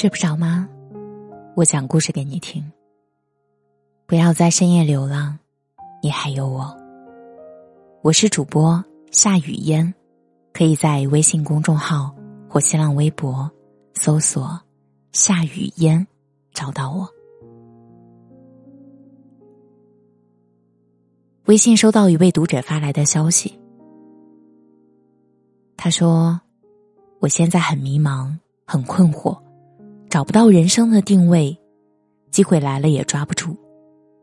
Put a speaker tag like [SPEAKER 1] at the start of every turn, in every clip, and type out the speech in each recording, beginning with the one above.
[SPEAKER 1] 睡不着吗？我讲故事给你听。不要在深夜流浪，你还有我。我是主播夏雨嫣，可以在微信公众号或新浪微博搜索“夏雨嫣”找到我。微信收到一位读者发来的消息，他说：“我现在很迷茫，很困惑。”找不到人生的定位，机会来了也抓不住，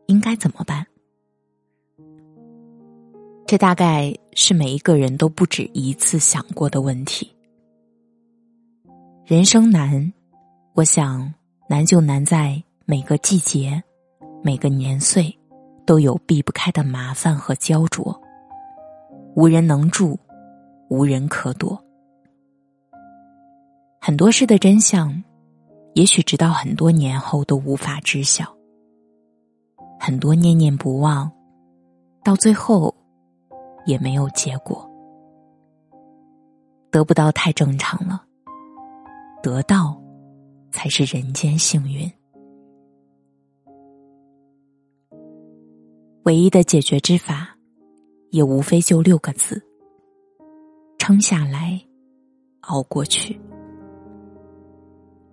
[SPEAKER 1] 应该怎么办？这大概是每一个人都不止一次想过的问题。人生难，我想难就难在每个季节、每个年岁都有避不开的麻烦和焦灼，无人能助，无人可躲。很多事的真相。也许直到很多年后都无法知晓，很多念念不忘，到最后也没有结果。得不到太正常了，得到才是人间幸运。唯一的解决之法，也无非就六个字：撑下来，熬过去。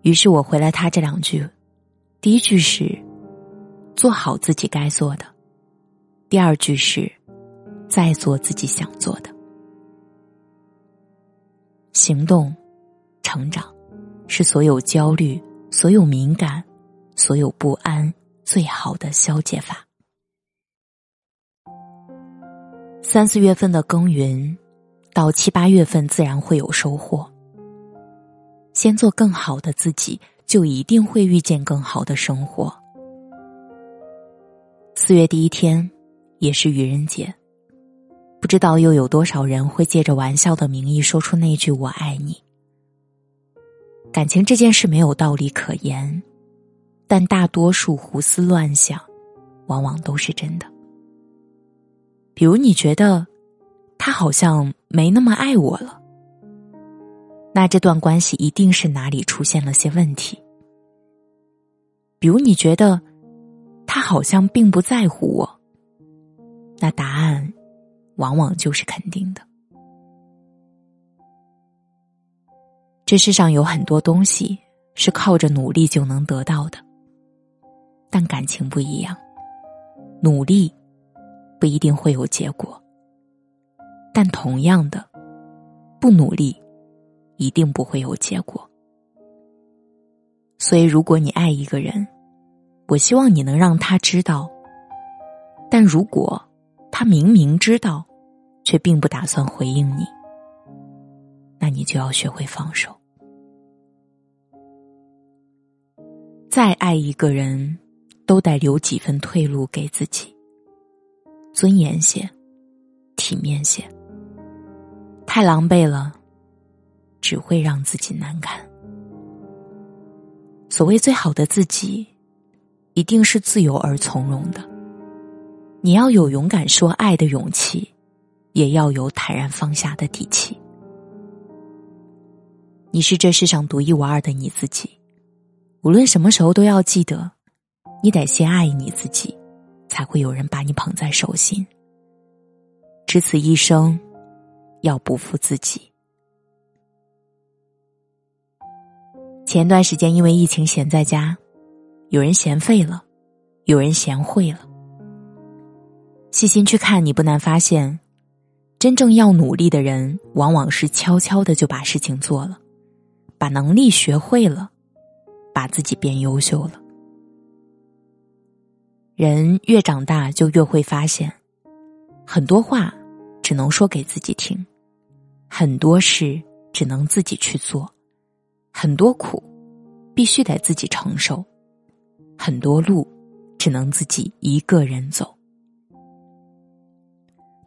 [SPEAKER 1] 于是我回了他这两句，第一句是“做好自己该做的”，第二句是“再做自己想做的”。行动、成长，是所有焦虑、所有敏感、所有不安最好的消解法。三四月份的耕耘，到七八月份自然会有收获。先做更好的自己，就一定会遇见更好的生活。四月第一天，也是愚人节，不知道又有多少人会借着玩笑的名义说出那句“我爱你”。感情这件事没有道理可言，但大多数胡思乱想，往往都是真的。比如，你觉得他好像没那么爱我了。那这段关系一定是哪里出现了些问题，比如你觉得他好像并不在乎我，那答案往往就是肯定的。这世上有很多东西是靠着努力就能得到的，但感情不一样，努力不一定会有结果，但同样的，不努力。一定不会有结果。所以，如果你爱一个人，我希望你能让他知道。但如果他明明知道，却并不打算回应你，那你就要学会放手。再爱一个人，都得留几分退路给自己，尊严些，体面些。太狼狈了。只会让自己难堪。所谓最好的自己，一定是自由而从容的。你要有勇敢说爱的勇气，也要有坦然放下的底气。你是这世上独一无二的你自己，无论什么时候都要记得，你得先爱你自己，才会有人把你捧在手心。只此一生，要不负自己。前段时间因为疫情闲在家，有人闲废了，有人闲会了。细心去看，你不难发现，真正要努力的人，往往是悄悄的就把事情做了，把能力学会了，把自己变优秀了。人越长大，就越会发现，很多话只能说给自己听，很多事只能自己去做。很多苦，必须得自己承受；很多路，只能自己一个人走。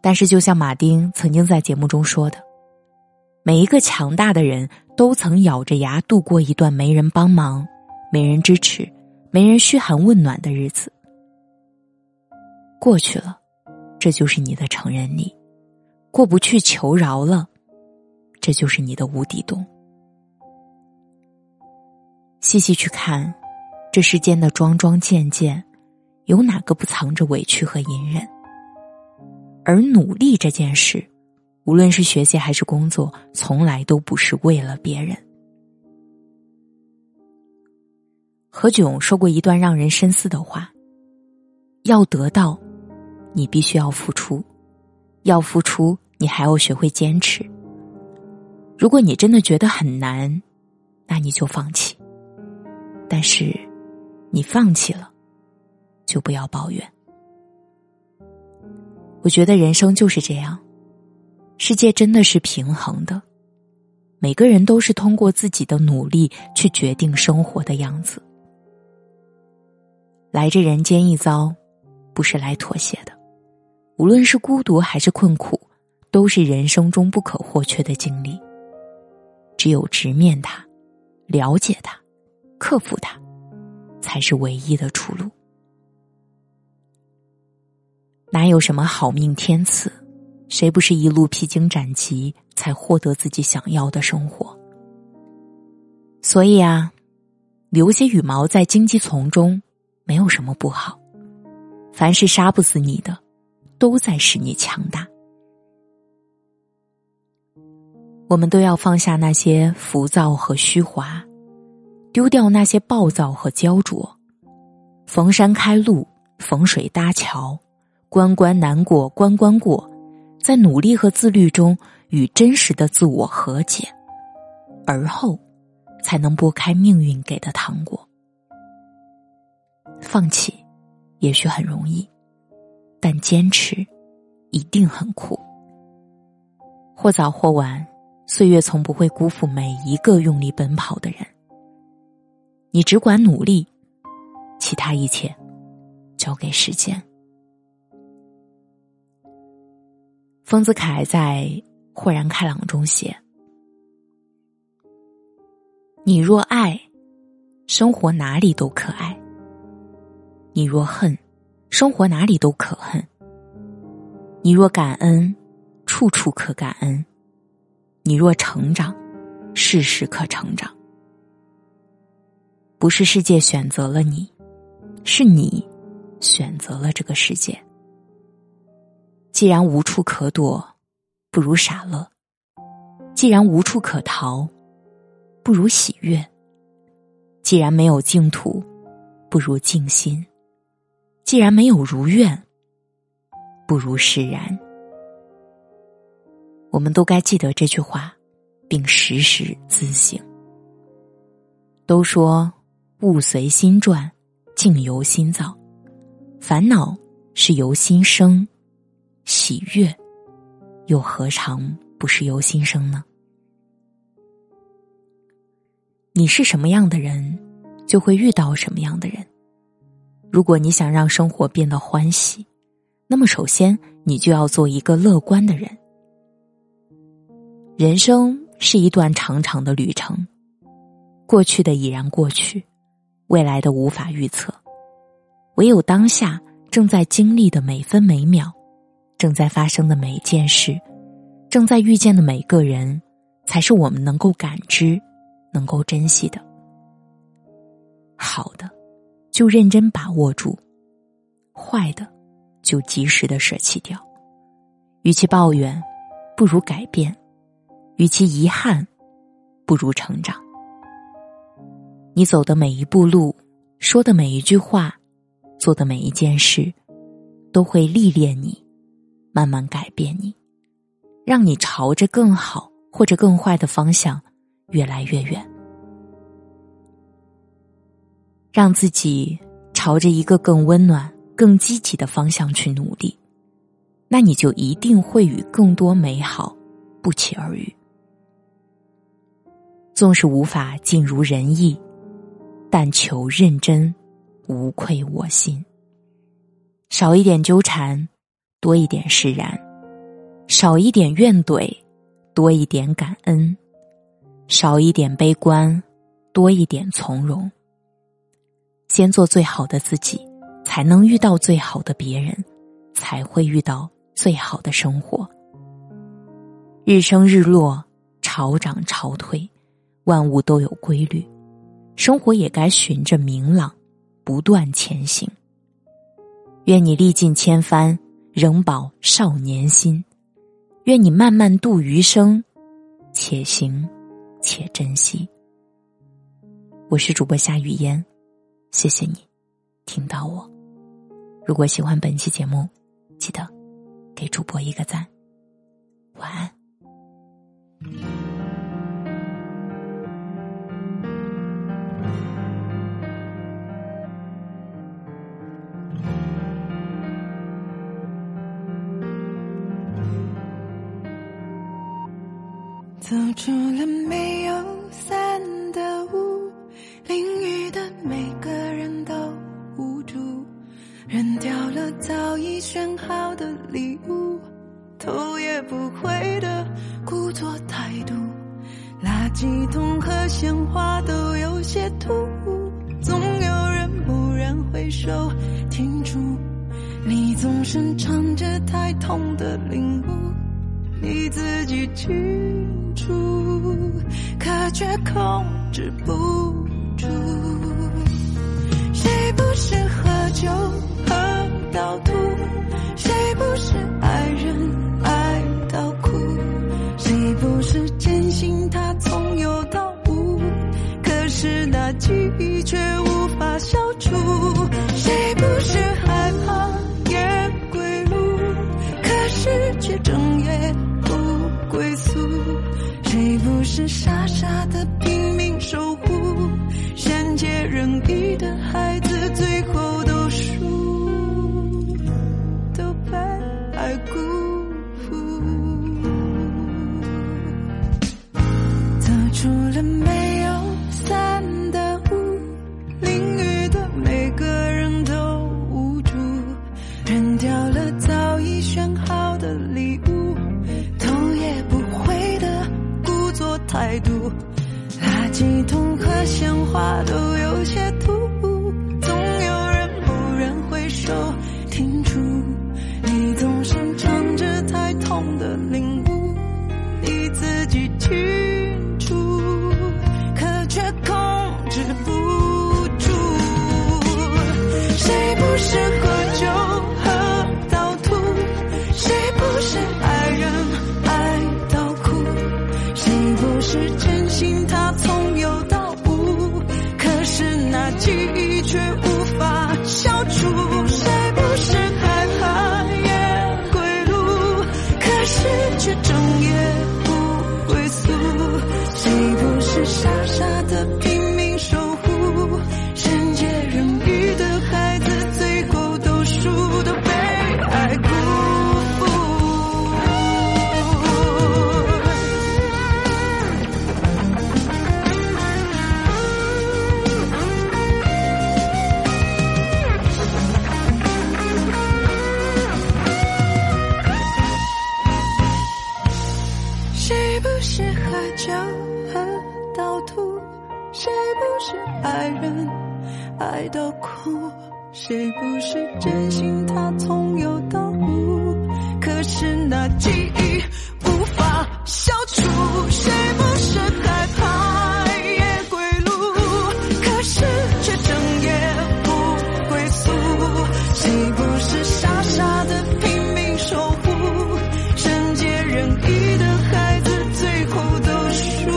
[SPEAKER 1] 但是，就像马丁曾经在节目中说的，每一个强大的人都曾咬着牙度过一段没人帮忙、没人支持、没人嘘寒问暖的日子。过去了，这就是你的成人礼；过不去，求饶了，这就是你的无底洞。细细去看，这世间的桩桩件件，有哪个不藏着委屈和隐忍？而努力这件事，无论是学习还是工作，从来都不是为了别人。何炅说过一段让人深思的话：“要得到，你必须要付出；要付出，你还要学会坚持。如果你真的觉得很难，那你就放弃。但是，你放弃了，就不要抱怨。”我觉得人生就是这样，世界真的是平衡的，每个人都是通过自己的努力去决定生活的样子。来这人间一遭，不是来妥协的，无论是孤独还是困苦，都是人生中不可或缺的经历。只有直面它，了解它，克服它，才是唯一的出路。哪有什么好命天赐？谁不是一路披荆斩棘才获得自己想要的生活？所以啊，留些羽毛在荆棘丛中，没有什么不好。凡是杀不死你的，都在使你强大。我们都要放下那些浮躁和虚华，丢掉那些暴躁和焦灼，逢山开路，逢水搭桥。关关难过关关过，在努力和自律中与真实的自我和解，而后才能拨开命运给的糖果。放弃也许很容易，但坚持一定很苦。或早或晚，岁月从不会辜负每一个用力奔跑的人。你只管努力，其他一切交给时间。丰子恺在《豁然开朗》中写：“你若爱，生活哪里都可爱；你若恨，生活哪里都可恨；你若感恩，处处可感恩；你若成长，事事可成长。不是世界选择了你，是你选择了这个世界。”既然无处可躲，不如傻乐；既然无处可逃，不如喜悦；既然没有净土，不如静心；既然没有如愿，不如释然。我们都该记得这句话，并时时自省。都说物随心转，境由心造，烦恼是由心生。喜悦，又何尝不是由心生呢？你是什么样的人，就会遇到什么样的人。如果你想让生活变得欢喜，那么首先你就要做一个乐观的人。人生是一段长长的旅程，过去的已然过去，未来的无法预测，唯有当下正在经历的每分每秒。正在发生的每件事，正在遇见的每个人，才是我们能够感知、能够珍惜的。好的，就认真把握住；坏的，就及时的舍弃掉。与其抱怨，不如改变；与其遗憾，不如成长。你走的每一步路，说的每一句话，做的每一件事，都会历练你。慢慢改变你，让你朝着更好或者更坏的方向越来越远，让自己朝着一个更温暖、更积极的方向去努力，那你就一定会与更多美好不期而遇。纵使无法尽如人意，但求认真，无愧我心。少一点纠缠。多一点释然，少一点怨怼，多一点感恩；少一点悲观，多一点从容。先做最好的自己，才能遇到最好的别人，才会遇到最好的生活。日升日落，潮涨潮退，万物都有规律。生活也该循着明朗，不断前行。愿你历尽千帆，仍保少年心；愿你慢慢度余生，且行且珍惜。我是主播夏雨嫣，谢谢你听到我。如果喜欢本期节目，记得给主播一个赞。晚安。
[SPEAKER 2] 扔掉了早已选好的礼物，头也不回的故作态度，垃圾桶和鲜花都有些突兀，总有人蓦然回首停住，你总是唱着太痛的领悟，你自己清楚。可却控制不却无法消除。谁不是害怕夜归路？可是却整夜不归宿。谁不是傻傻的拼命守护，善解人意的孩子最后态度，垃圾桶和鲜花都有些突兀，总有人蓦然回首停住。你总是唱着太痛的领悟，你自己去是真心，他从谁不是真心他从有到无？可是那记忆无法消除，谁不是害怕夜归路？可是却整夜不归宿，谁不是傻傻的拼命守护，善解人意的孩子？最后都输，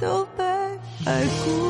[SPEAKER 2] 都被爱辜。